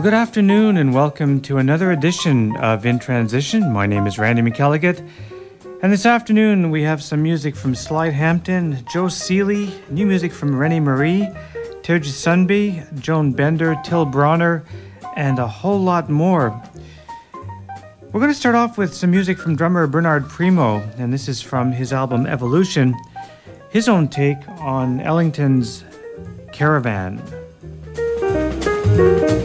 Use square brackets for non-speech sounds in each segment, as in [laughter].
Well, good afternoon and welcome to another edition of In Transition. My name is Randy McElligott, and this afternoon we have some music from Slide Hampton, Joe Sealy, new music from René Marie, Terje Sundby, Joan Bender, Till Bronner, and a whole lot more. We're going to start off with some music from drummer Bernard Primeau, and this is from his album Evolution, his own take on Ellington's Caravan. That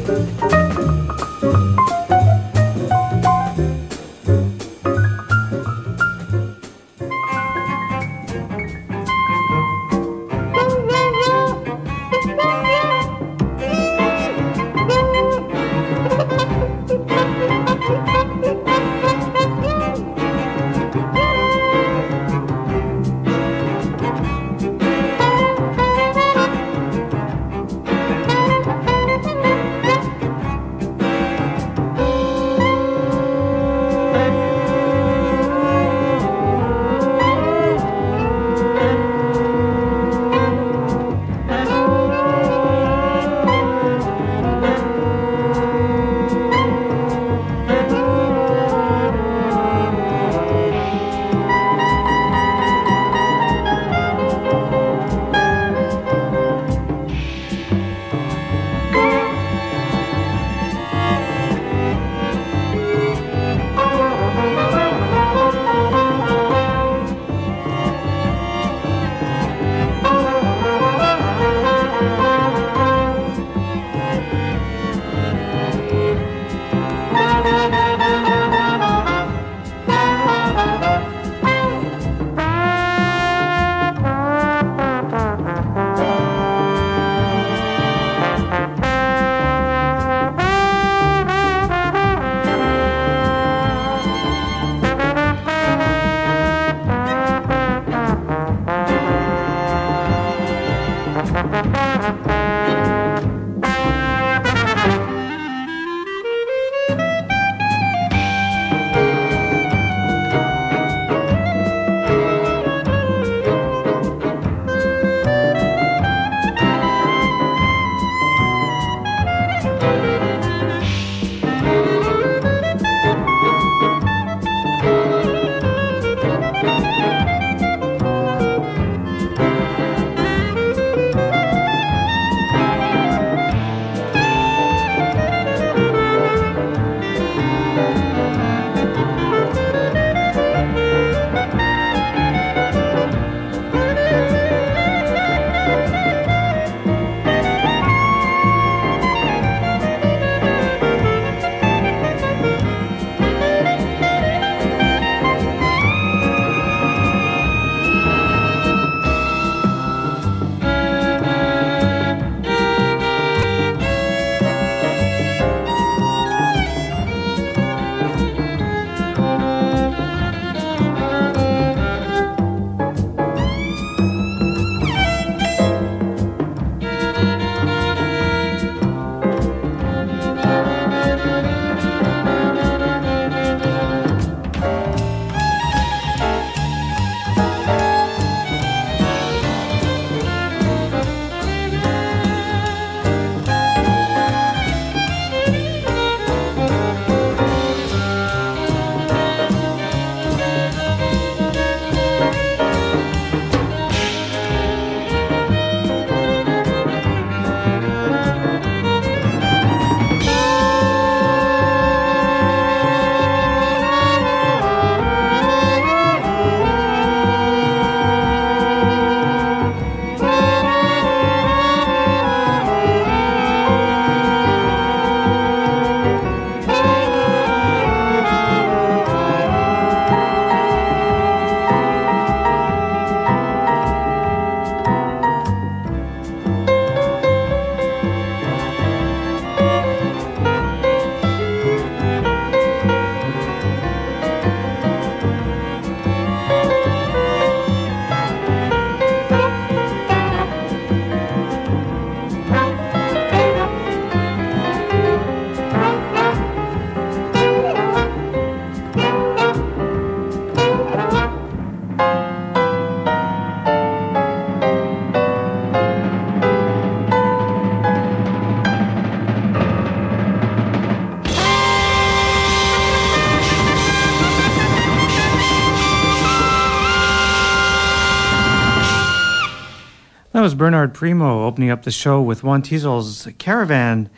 was Bernard Primeau opening up the show with Juan Tizol's Caravan.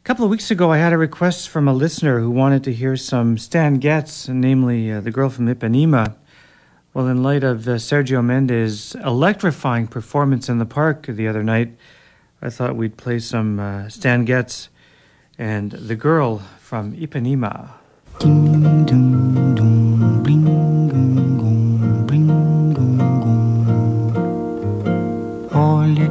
A couple of weeks ago, I had a request from a listener who wanted to hear some Stan Getz, namely uh, The Girl from Ipanema. Well, in light of uh, Sergio Mendes' electrifying performance in the park the other night, I thought we'd play some uh, Stan Getz and The Girl from Ipanema. Ding, ding,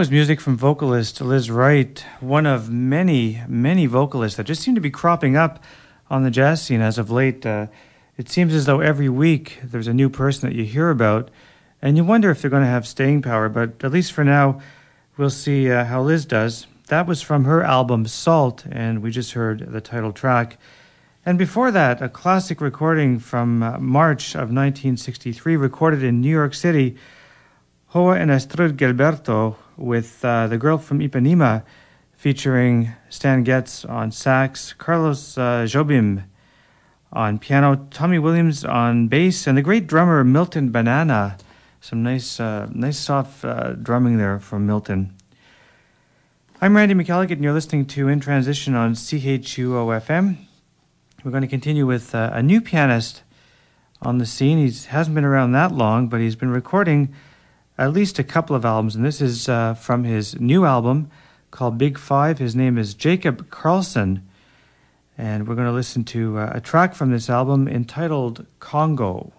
Was music from vocalist Lizz Wright, one of many, many vocalists that just seem to be cropping up on the jazz scene as of late. Uh, it seems as though every week there's a new person that you hear about, and you wonder if they're going to have staying power, but at least for now, we'll see uh, how Lizz does. That was from her album Salt, and we just heard the title track. And before that, a classic recording from uh, March of 1963, recorded in New York City. João and Astrud Gilberto with uh, The Girl from Ipanema featuring Stan Getz on sax, Carlos uh, Jobim on piano, Tommy Williams on bass, and the great drummer Milton Banana. Some nice, uh, nice soft uh, drumming there from Milton. I'm Randy McElligott, and you're listening to In Transition on CHUO FM. We're going to continue with uh, a new pianist on the scene. He hasn't been around that long, but he's been recording at least a couple of albums, and this is uh, from his new album called Big Five. His name is Jacob Karlzon, and we're going to listen to uh, a track from this album entitled Congo.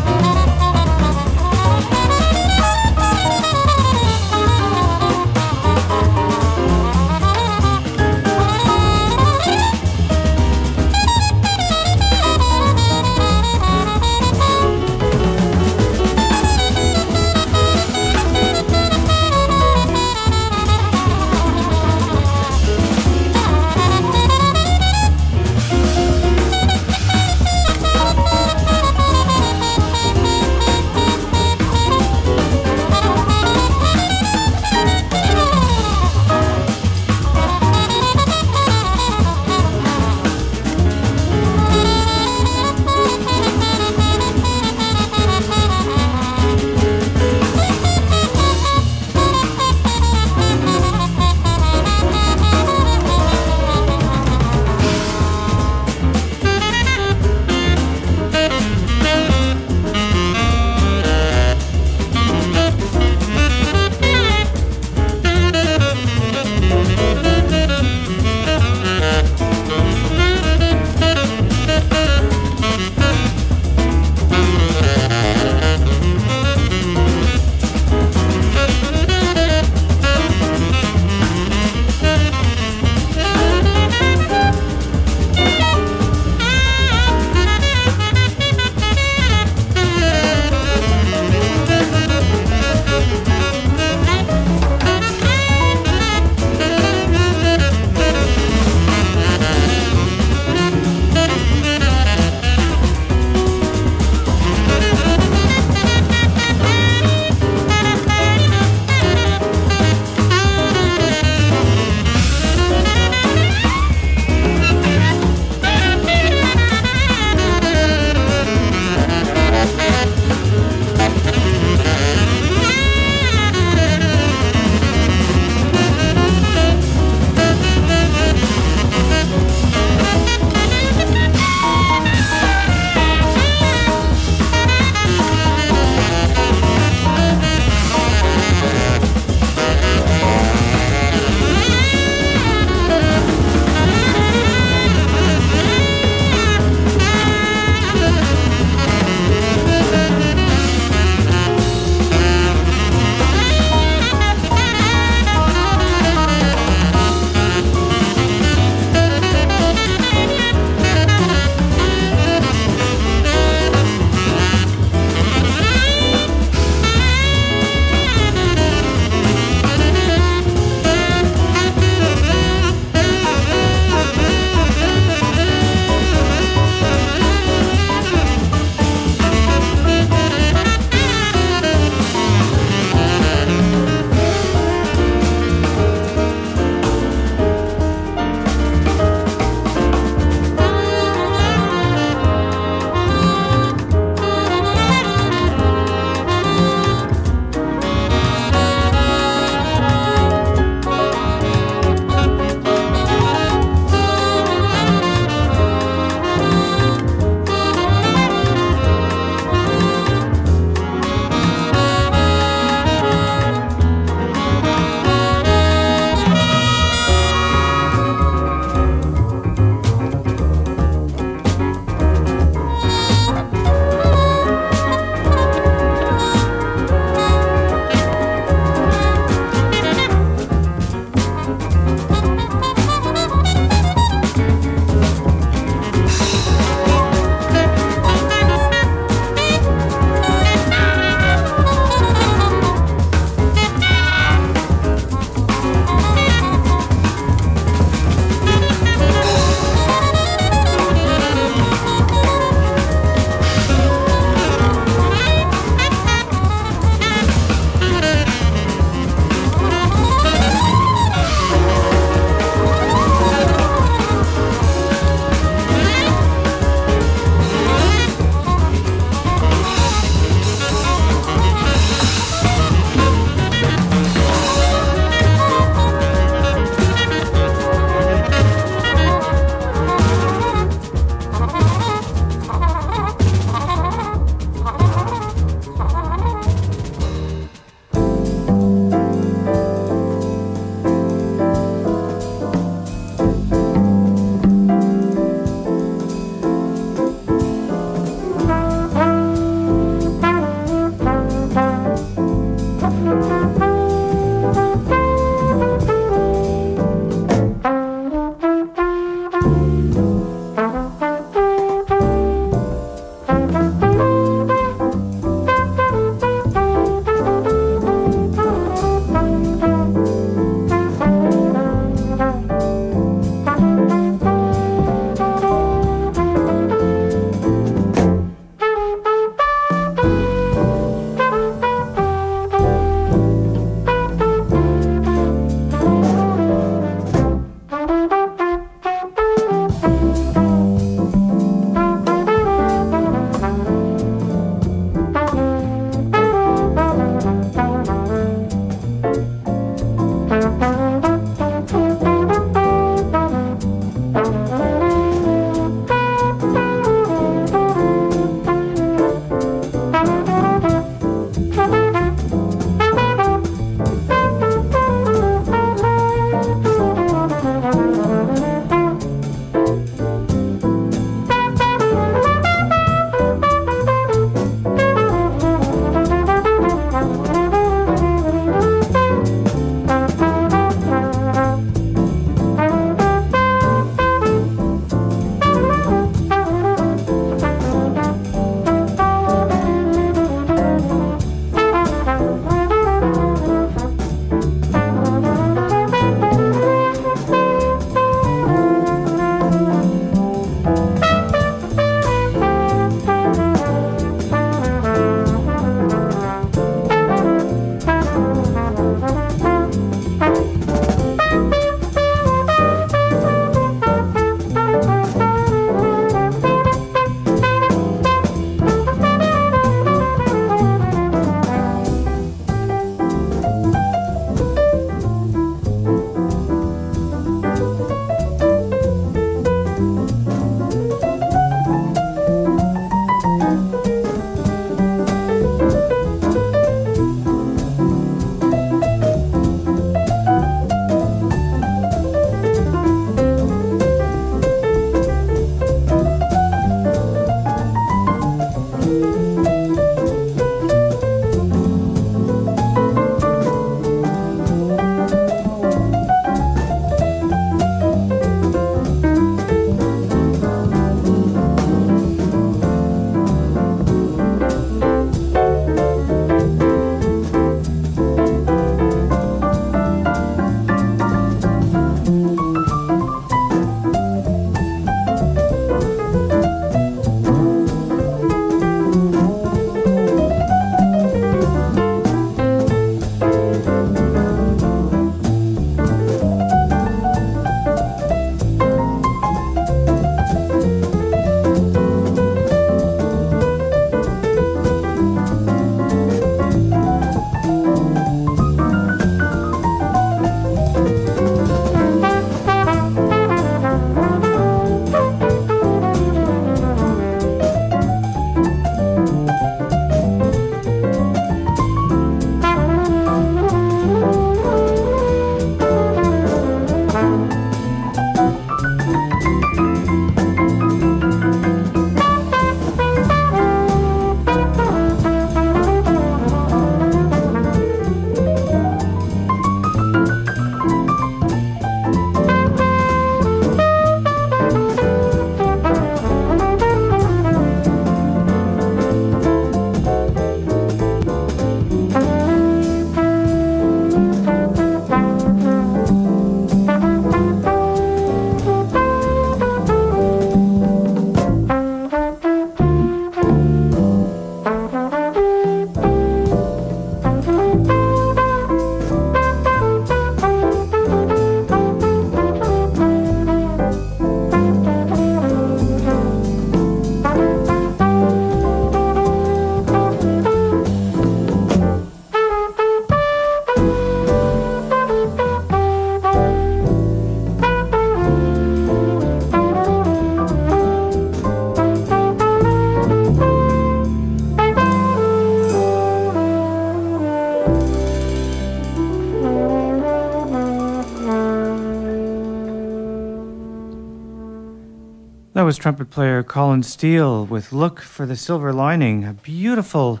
That was trumpet player Colin Steele with Look for the Silver Lining, a beautiful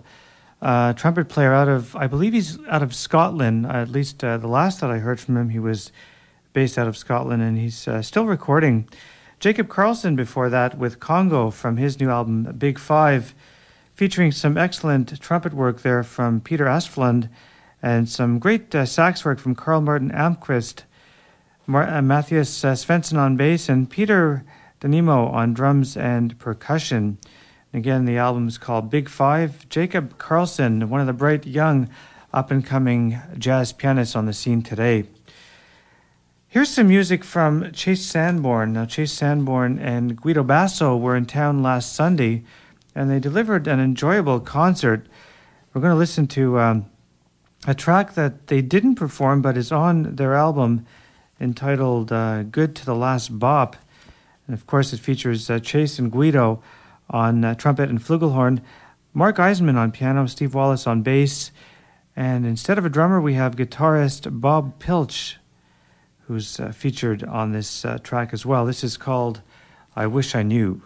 uh, trumpet player out of, I believe he's out of Scotland. at least uh, the last that I heard from him, he was based out of Scotland and he's uh, still recording. Jacob Karlzon before that with Congo from his new album Big Five, featuring some excellent trumpet work there from Peter Asplund and some great uh, sax work from Carl Martin Almqvist, Mar- uh, Matthias Svensson on bass, and Peter Danemo on drums and percussion. Again, the album is called Big Five. Jacob Karlzon, one of the bright young up and coming jazz pianists on the scene today. Here's some music from Chase Sanborn. Now, Chase Sanborn and Guido Basso were in town last Sunday and they delivered an enjoyable concert. We're going to listen to um, a track that they didn't perform but is on their album entitled uh, Good to the Last Bop. And of course, it features uh, Chase and Guido on uh, trumpet and flugelhorn, Mark Eisenman on piano, Steve Wallace on bass, and instead of a drummer, we have guitarist Bob Pilch, who's uh, featured on this uh, track as well. This is called I Wish I Knew.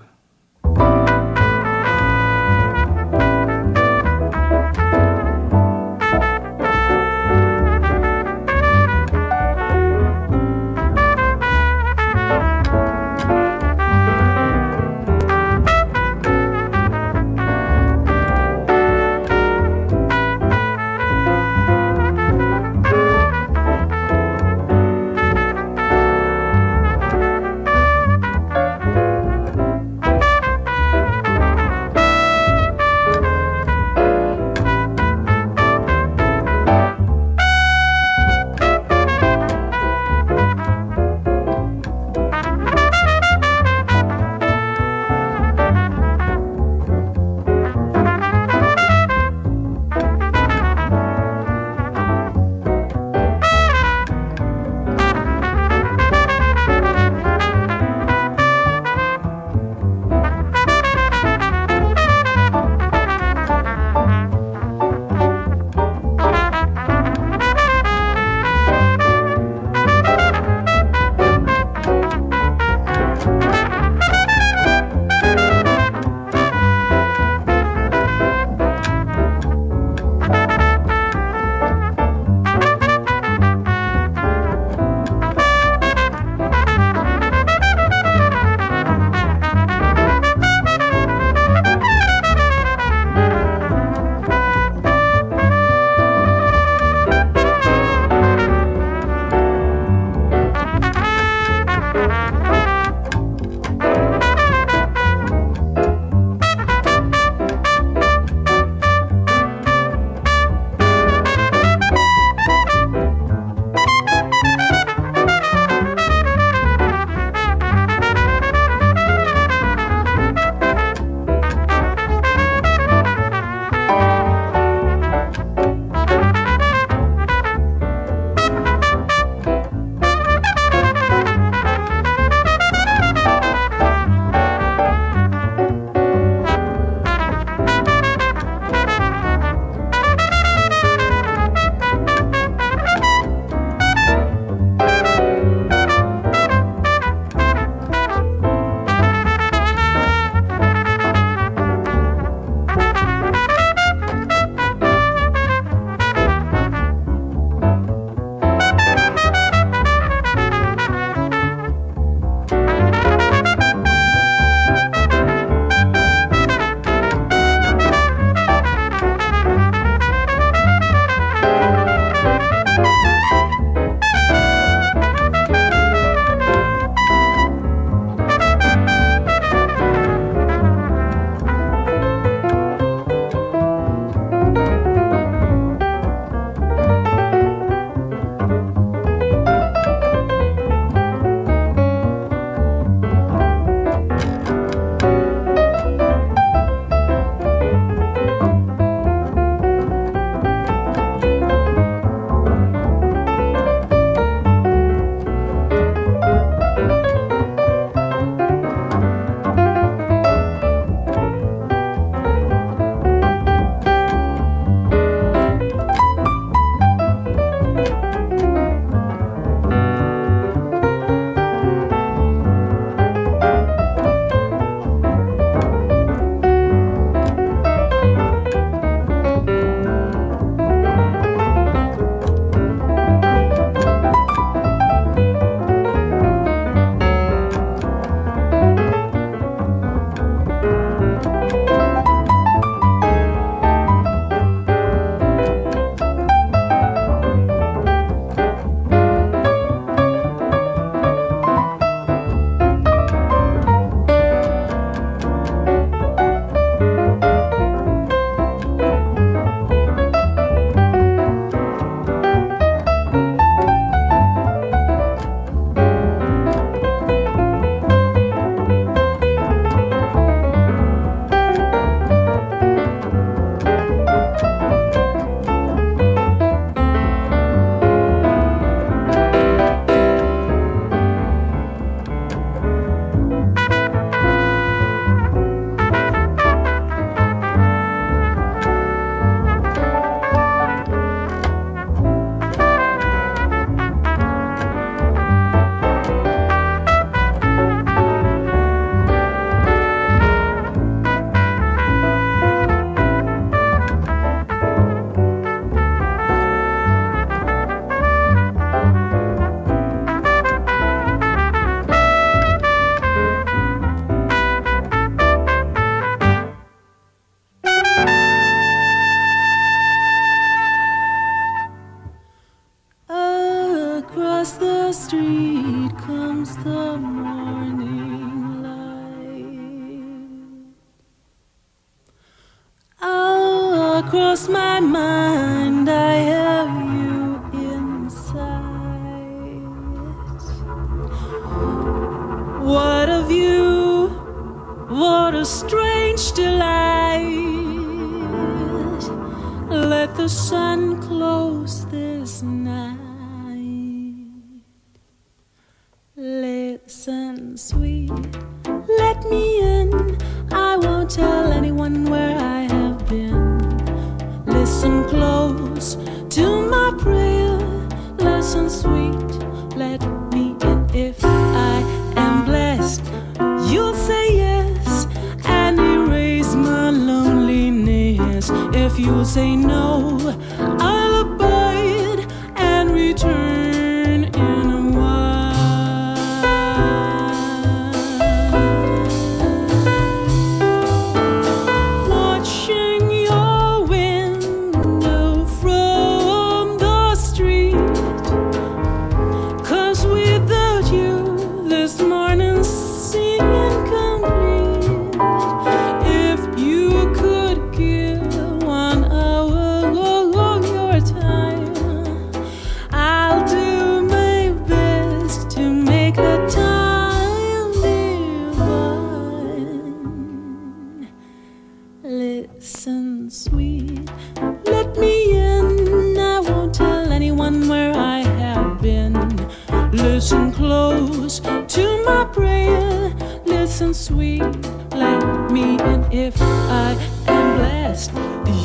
Listen, sweet, let me in. If I am blessed,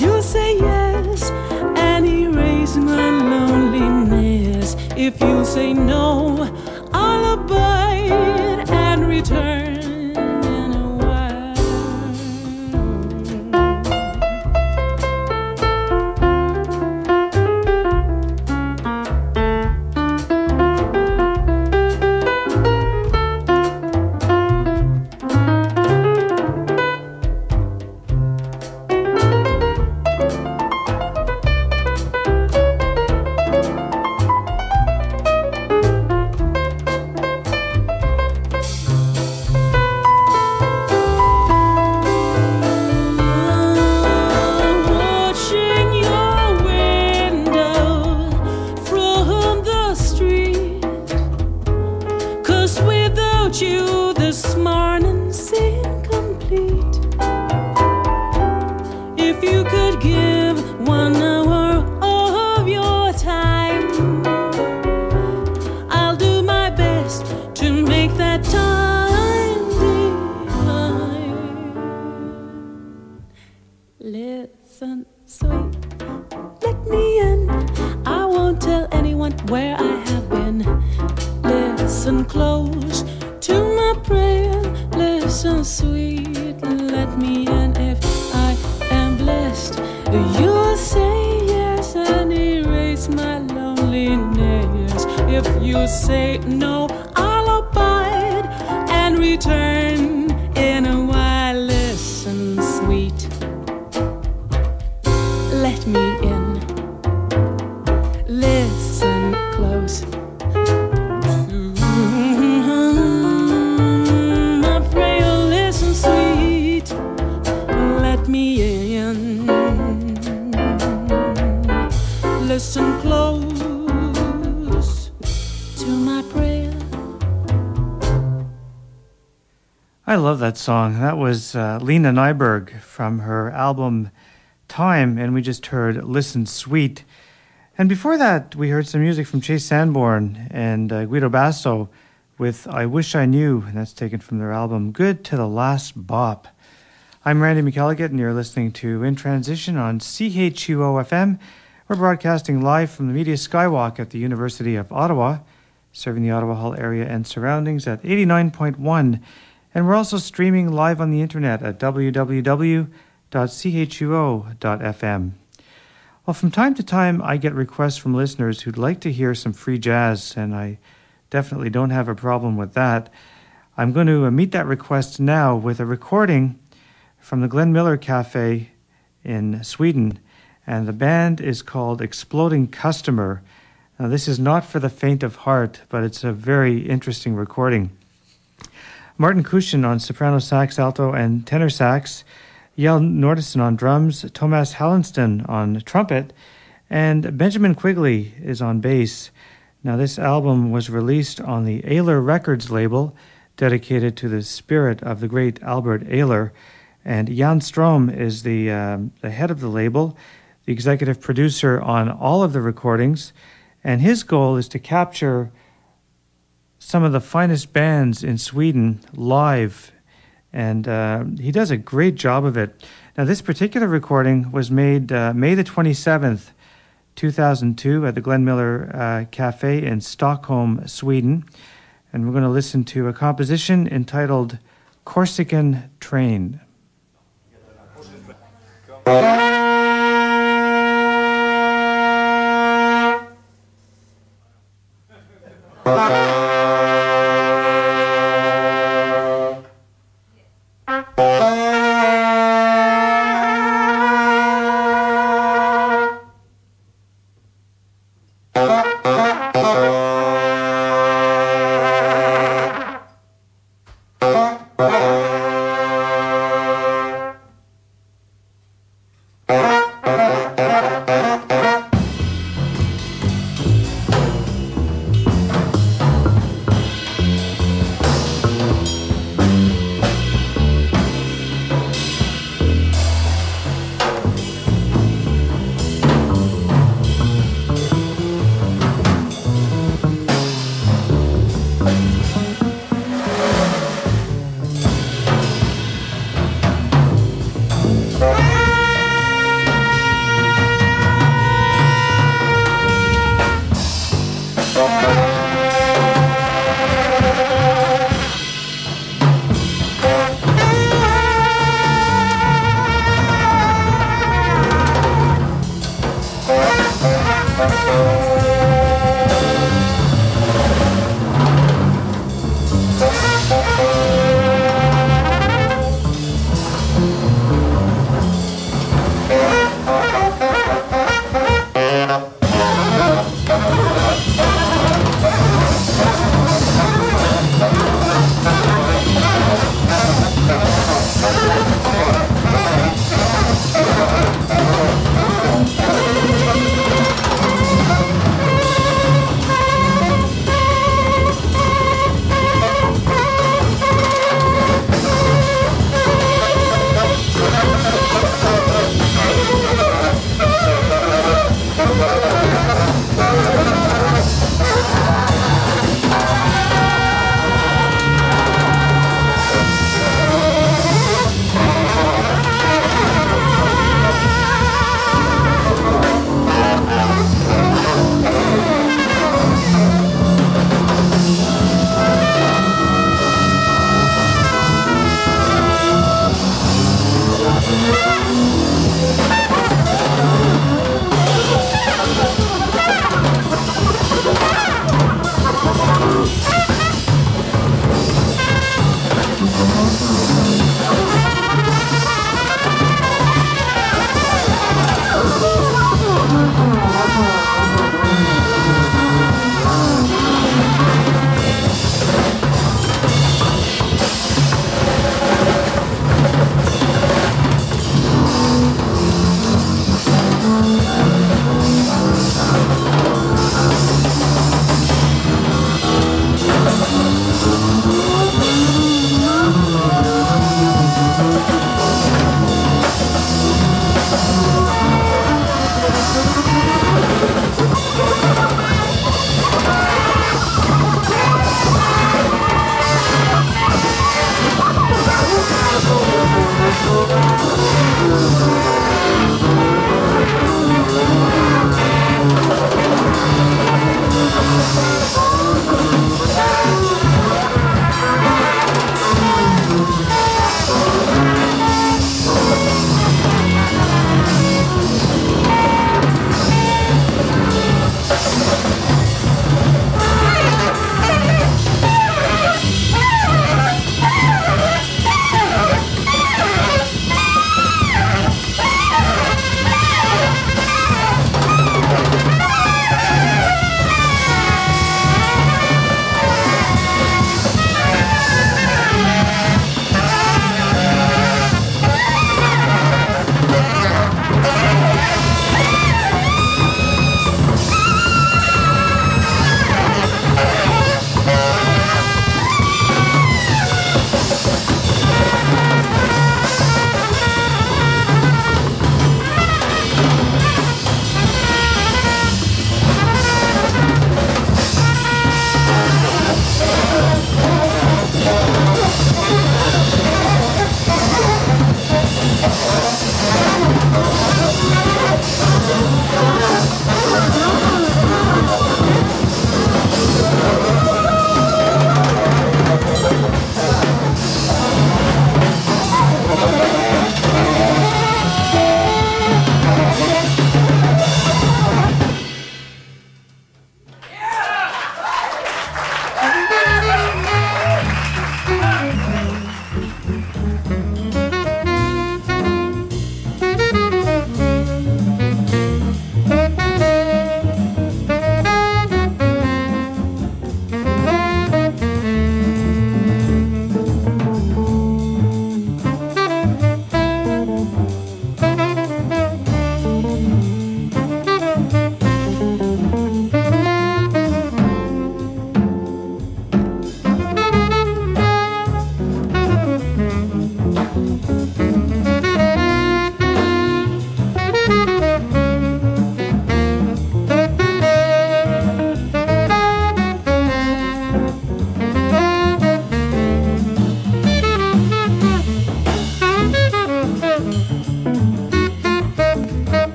you say yes and erase my loneliness. If you say no, I'll abide that song. That was uh, Lena Nyberg from her album Time, and we just heard Listen Sweet. And before that, we heard some music from Chase Sanborn and uh, Guido Basso with I Wish I Knew, and that's taken from their album Good to the Last Bop. I'm Randy McElligott, and you're listening to In Transition on CHUO FM. We're broadcasting live from the Media Skywalk at the University of Ottawa, serving the Ottawa Hull area and surroundings at 89.1. And we're also streaming live on the internet at www.chuo.fm. Well, from time to time, I get requests from listeners who'd like to hear some free jazz, and I definitely don't have a problem with that. I'm going to uh, meet that request now with a recording from the Glenn Miller Cafe in Sweden, and the band is called Exploding Customer. Now, this is not for the faint of heart, but it's a very interesting recording. Martin Küchen on soprano sax, alto, and tenor sax, Kjell Nordeson on drums, Tomas Hallonsten on trumpet, and Benjamin Quigley is on bass. Now, this album was released on the Ayler Records label, dedicated to the spirit of the great Albert Ayler. And Jan Ström is the, um, the head of the label, the executive producer on all of the recordings. And his goal is to capture some of the finest bands in Sweden live, and uh, he does a great job of it. Now, this particular recording was made uh, May the 27th, 2002, at the Glenn Miller uh, Cafe in Stockholm, Sweden. And we're going to listen to a composition entitled Corsican Train. [laughs]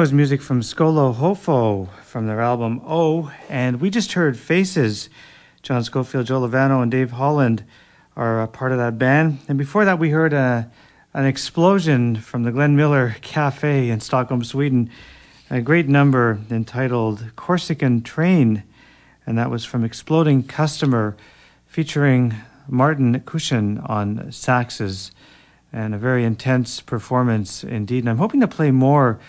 was music from ScoLoHoFo from their album O, and we just heard Faces. John Scofield, Joe Lovano, and Dave Holland are a part of that band. And before that, we heard a, an explosion from the Glenn Miller [laughs] Cafe in Stockholm, Sweden. A great number entitled Corsican Train, and that was from Exploding Customer, featuring Martin Küchen on saxes, and a very intense performance indeed. And I'm hoping to play more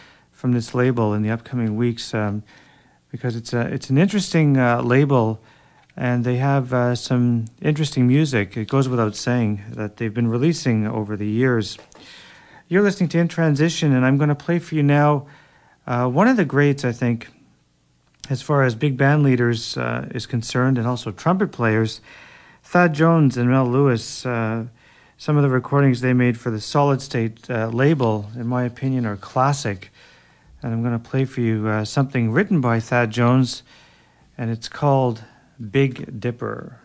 from this label in the upcoming weeks um, because it's a it's an interesting uh, label and they have uh, some interesting music. It goes without saying that they've been releasing over the years. You're listening to In Transition, and I'm going to play for you now uh, one of the greats, I think, as far as big band leaders uh, is concerned, and also trumpet players. Thad Jones and Mel Lewis. Uh, some of the recordings they made for the Solid State uh, label, in my opinion, are classic and I'm going to play for you uh, something written by Thad Jones, and it's called Big Dipper.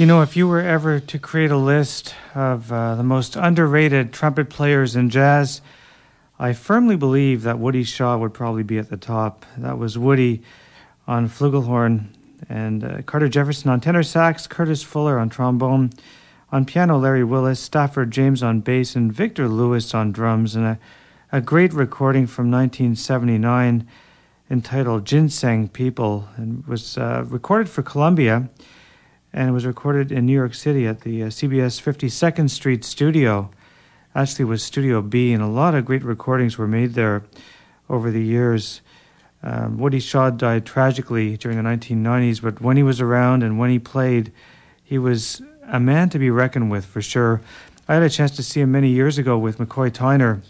You know, if you were ever to create a list of uh, the most underrated trumpet players in jazz, I firmly believe that Woody Shaw would probably be at the top. That was Woody on flugelhorn, and uh, Carter Jefferson on tenor sax, Curtis Fuller on trombone, on piano, Larry Willis, Stafford James on bass, and Victor Lewis on drums, and a, a great recording from 1979 entitled Ginseng People, and was uh, recorded for Columbia and it was recorded in New York City at the uh, CBS 52nd Street studio. Actually, was Studio B, and a lot of great recordings were made there over the years. Um, Woody Shaw died tragically during the 1990s, but when he was around and when he played, he was a man to be reckoned with for sure. I had a chance to see him many years ago with McCoy Tyner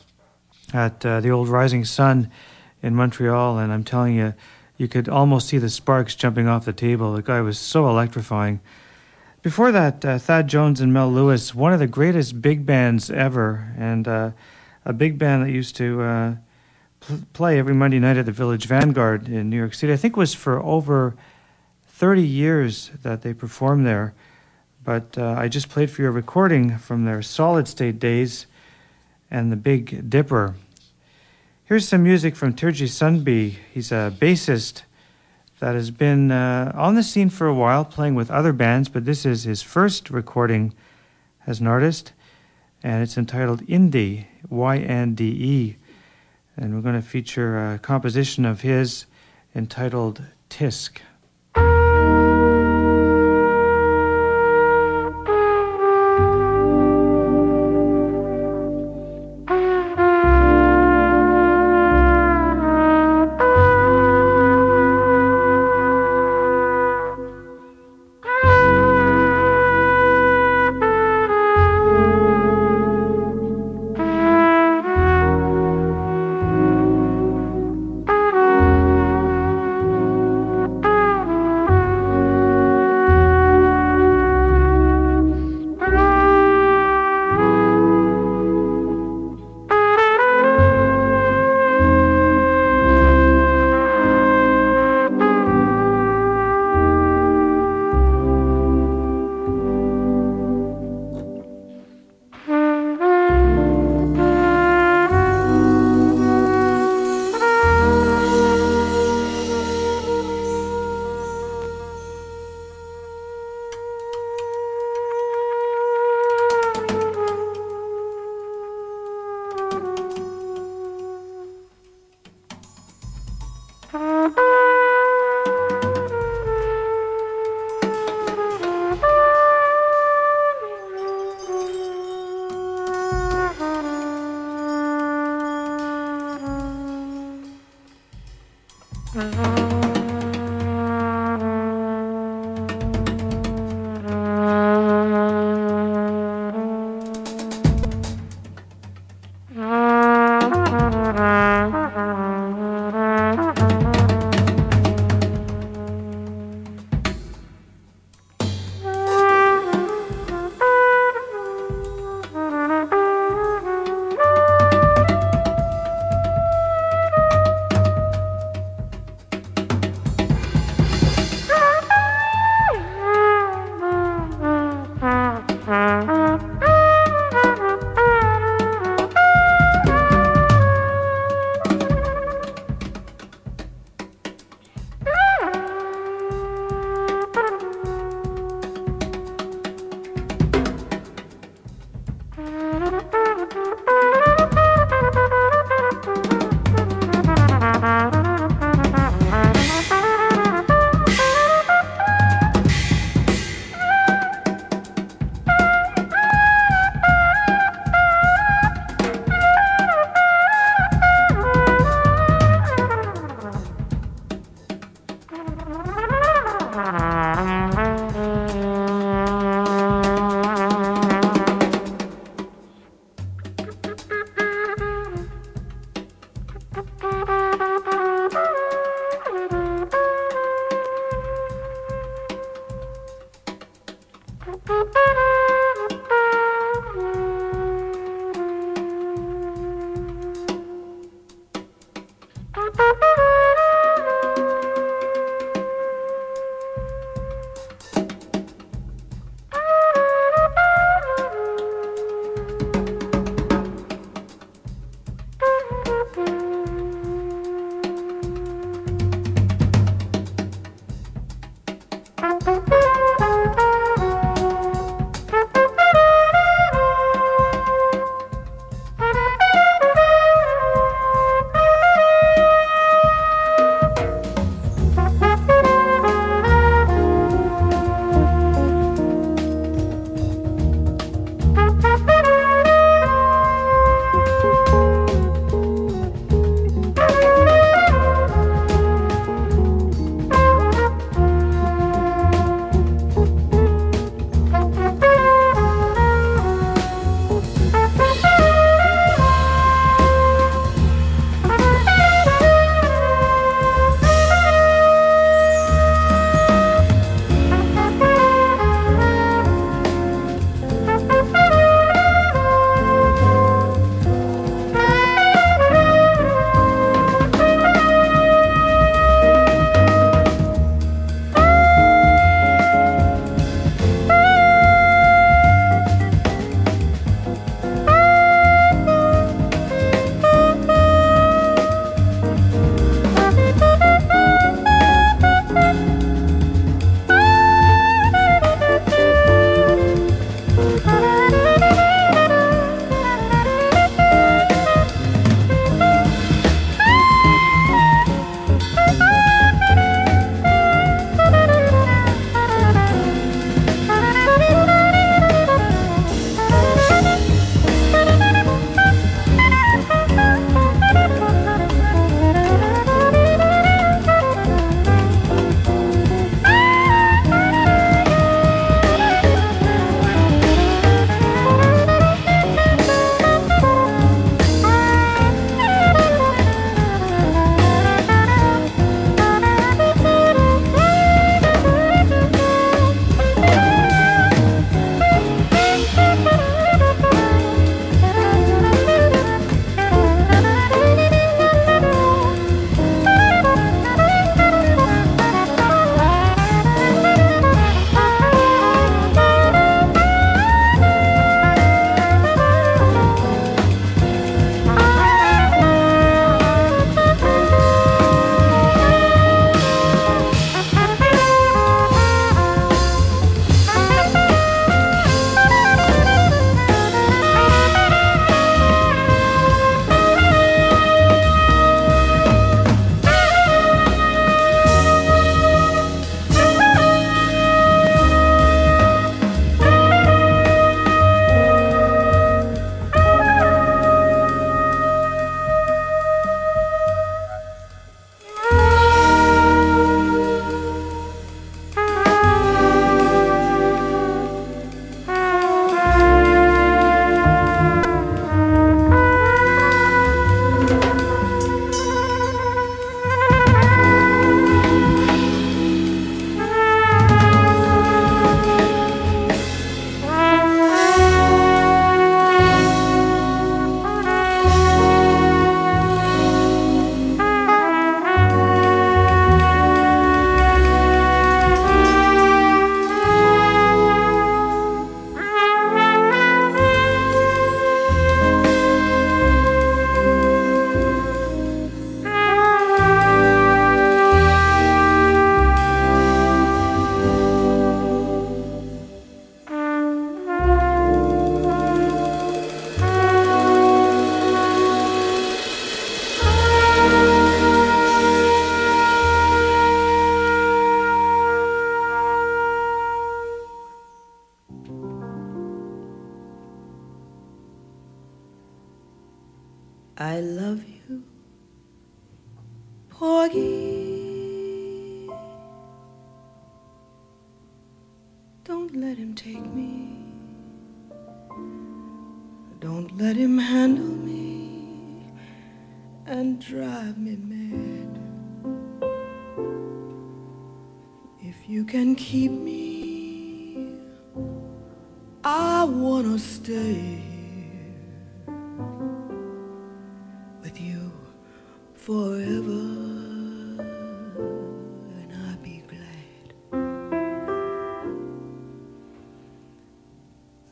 at uh, the old Rising Sun in Montreal, and I'm telling you, you could almost see the sparks jumping off the table. The guy was so electrifying. Before that, uh, Thad Jones and Mel Lewis, one of the greatest big bands ever, and uh, a big band that used to uh, pl- play every Monday night at the Village Vanguard in New York City. I think it was for over 30 years that they performed there. But uh, I just played for you a recording from their solid state days and the Big Dipper. Here's some music from Terje Sundby. He's a bassist that has been uh, on the scene for a while, playing with other bands, but this is his first recording as an artist, and it's entitled Ynde, Y N D E. And we're going to feature a composition of his entitled Tisk.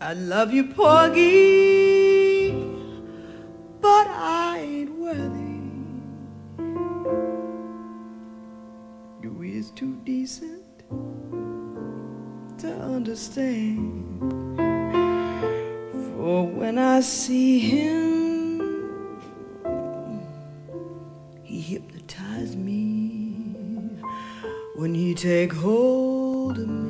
I love you, Porgy, but I ain't worthy. You is too decent to understand. For when I see him, he hypnotize me. When he take hold of me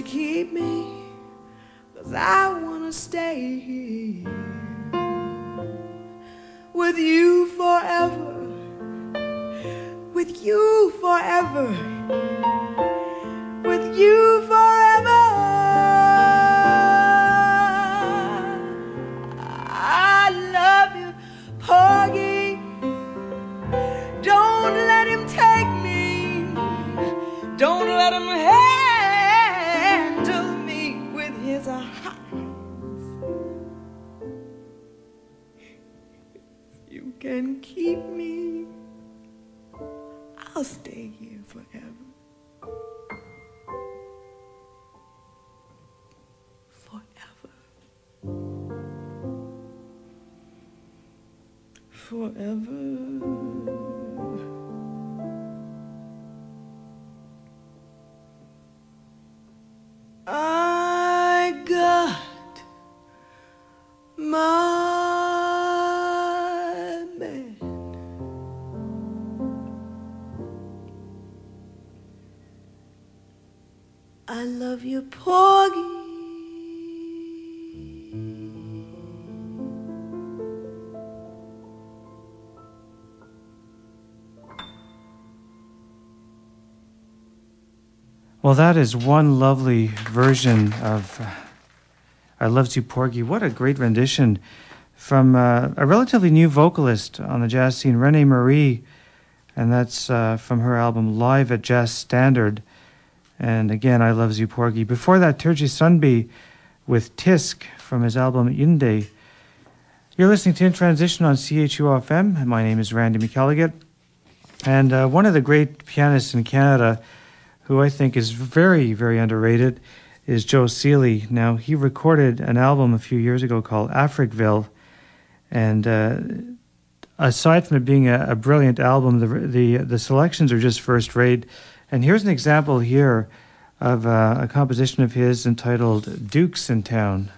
you keep me? Cause I wanna stay here with you forever. With you forever. With you can keep me. I'll stay here forever. Forever. Forever. Porgy. Well, that is one lovely version of uh, I Loves You Porgy. What a great rendition from uh, a relatively new vocalist on the jazz scene, René Marie. And that's uh, from her album Live at Jazz Standard. And again, I Loves You Porgy. Before that, Terje Sundby with Tisk from his album Ynde. You're listening to In Transition on CHUFM. My name is Randy McElligott. And uh, one of the great pianists in Canada who I think is very, very underrated, is Joe Sealy. Now, he recorded an album a few years ago called Africville, and uh, aside from it being a, a brilliant album, the, the the selections are just first rate. And here's an example here of uh, a composition of his entitled "Dukes in Town."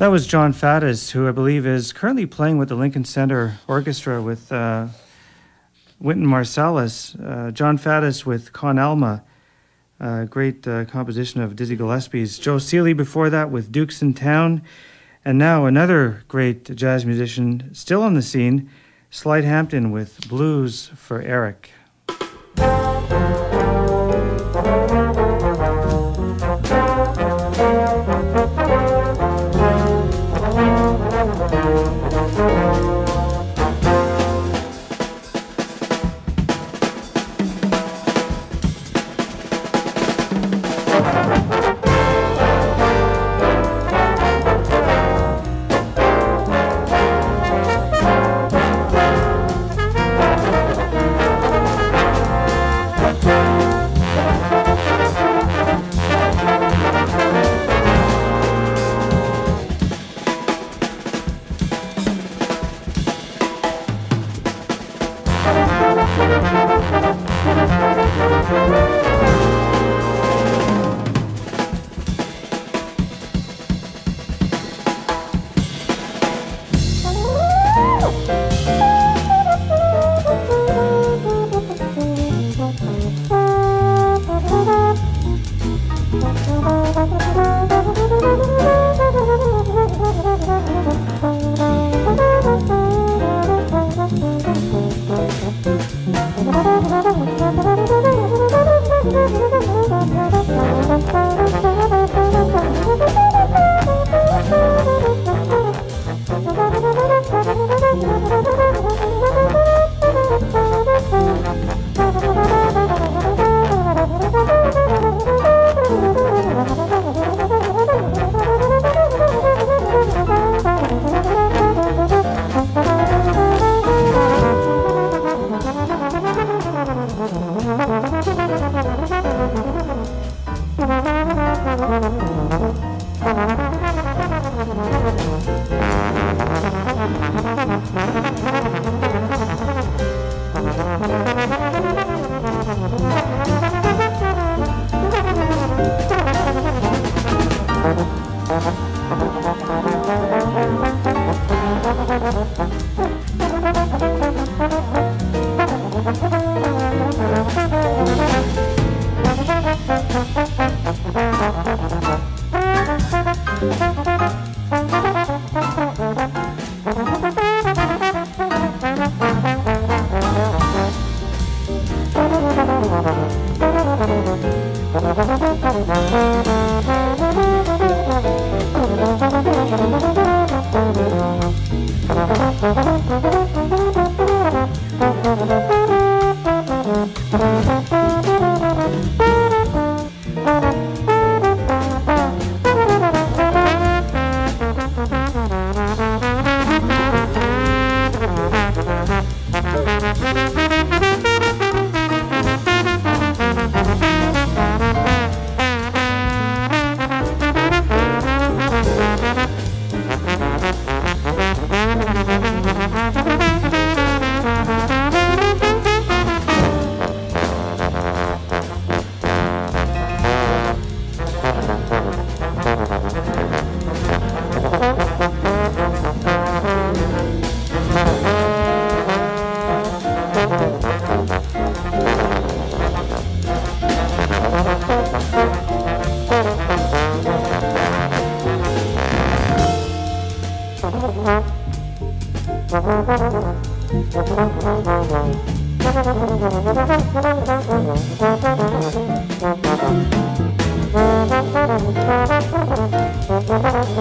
That was Jon Faddis, who I believe is currently playing with the Lincoln Center Orchestra with uh, Wynton Marsalis. Uh, Jon Faddis with Con Alma, great uh, composition of Dizzy Gillespie's. Joe Sealy before that with Dukes in Town. And now another great jazz musician still on the scene, Slide Hampton with Blues for Eric.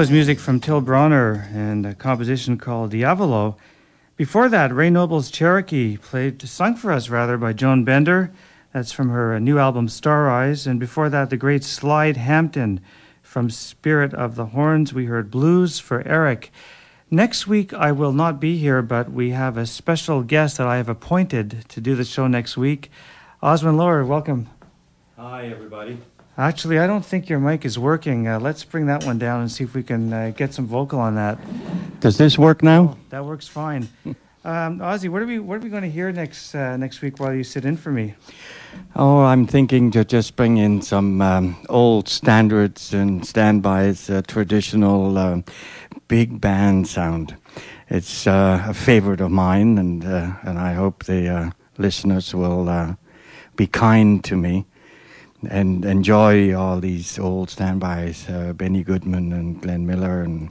Was music from Till Brönner and a composition called Diavolo. Before that, Ray Noble's Cherokee, played, sung for us rather, by Joan Bender. That's from her uh, new album Star Eyes. And before that, the great Slide Hampton from Spirit of the Horns. We heard Blues for Eric. Next week, I will not be here, but we have a special guest that I have appointed to do the show next week. Osmond Lohr, welcome. Hi, everybody. Actually, I don't think your mic is working. Uh, let's bring that one down and see if we can uh, get some vocal on that. Does this work now? Oh, that works fine. [laughs] um, Ozzy, what are we what are we going to hear next uh, next week while you sit in for me? Oh, I'm thinking to just bring in some um, old standards and standbys, uh, traditional uh, big band sound. it's uh, a favorite of mine, and uh, and I hope the uh, listeners will uh, be kind to me and enjoy all these old standbys, uh, Benny Goodman and Glenn Miller and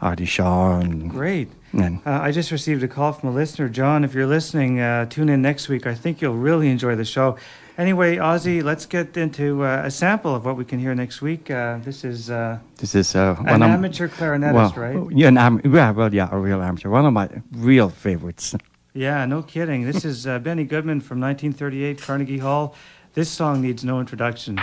Artie Shaw and Great. and Uh, I just received a call from a listener. John, if you're listening, uh, tune in next week. I think you'll really enjoy the show. Anyway, Ozzy, let's get into uh, a sample of what we can hear next week. Uh, this is uh, this is an amateur clarinetist, right? Yeah, an am- yeah, well, yeah, a real amateur. One of my real favorites. Yeah, no kidding. This is uh, Benny Goodman from 1938, Carnegie Hall. This song needs no introduction.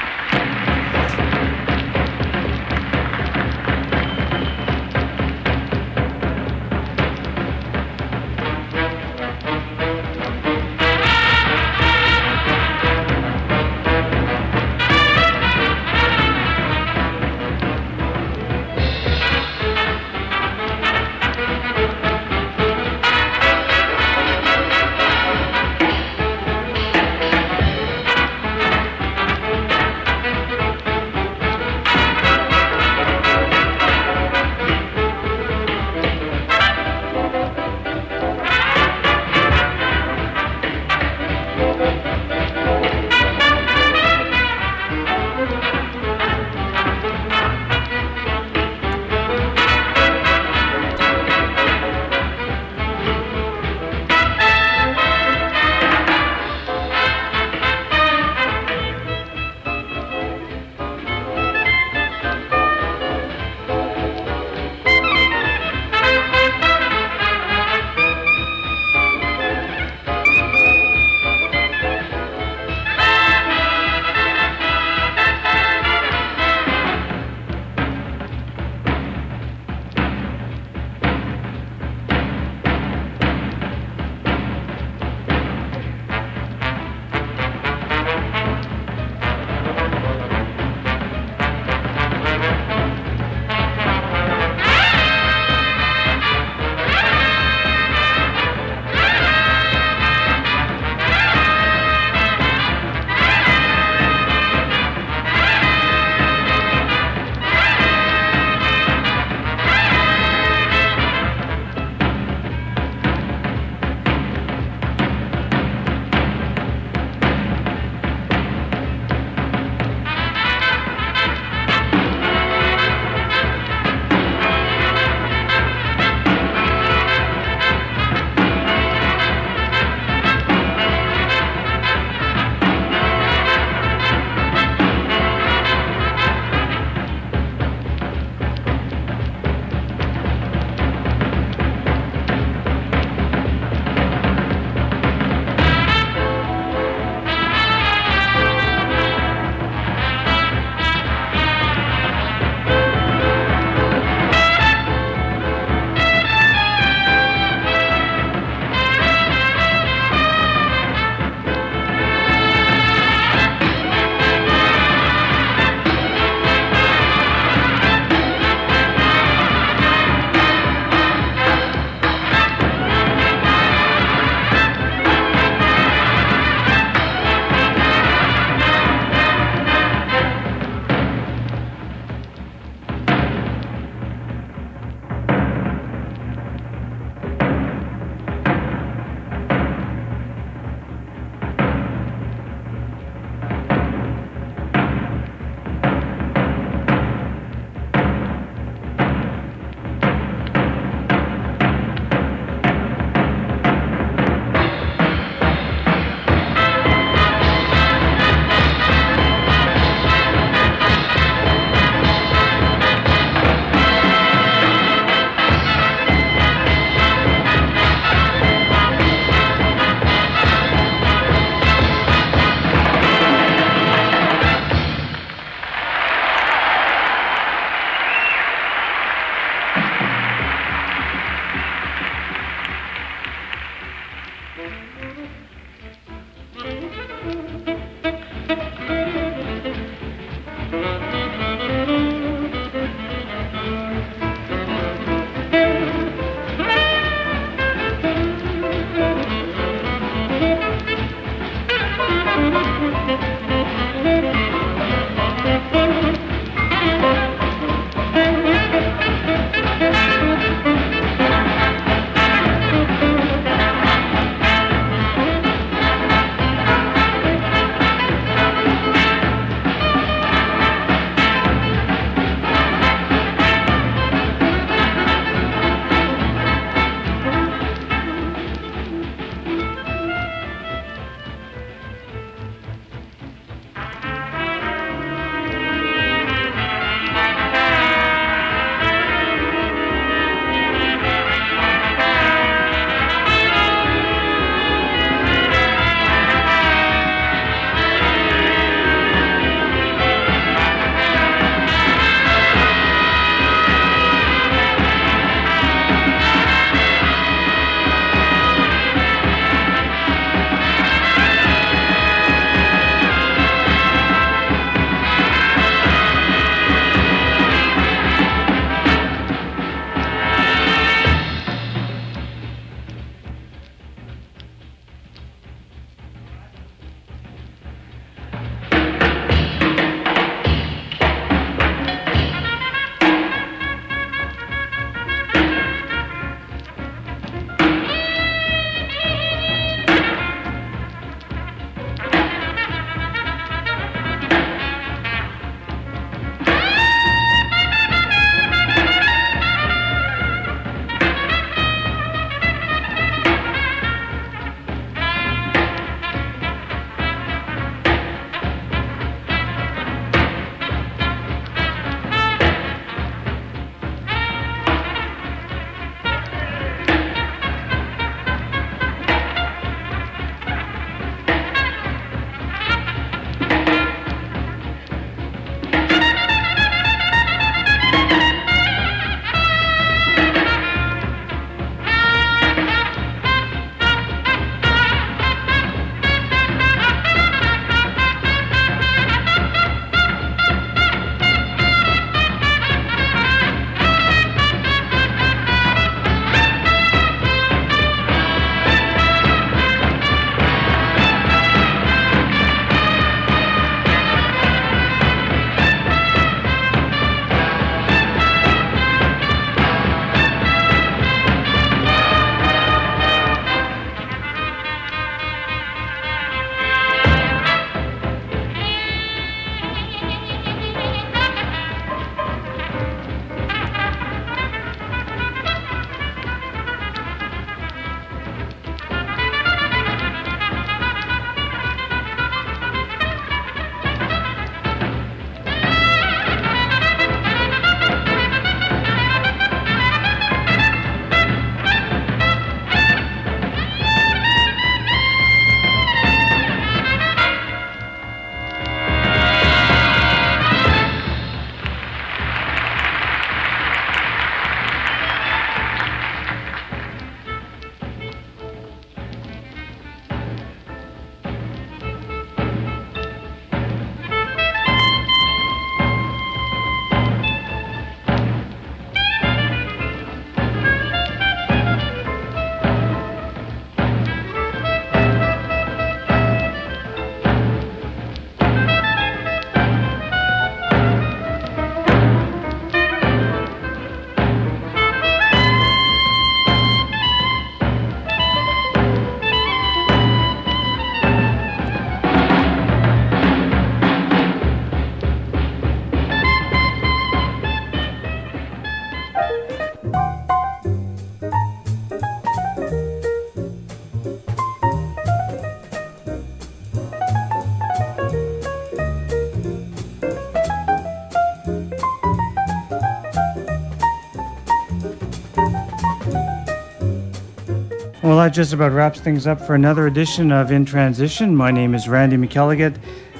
Well, that just about wraps things up for another edition of In Transition. My name is Randy McElligott,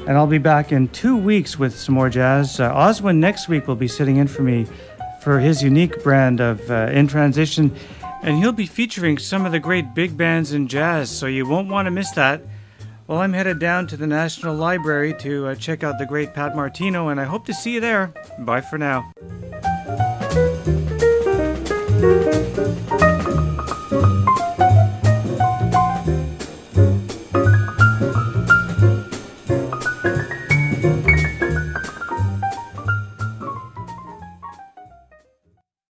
and I'll be back in two weeks with some more jazz. Uh, Oswin next week will be sitting in for me for his unique brand of uh, In Transition, and he'll be featuring some of the great big bands in jazz, so you won't want to miss that. Well, I'm headed down to the National Library to uh, check out the great Pat Martino, and I hope to see you there. Bye for now.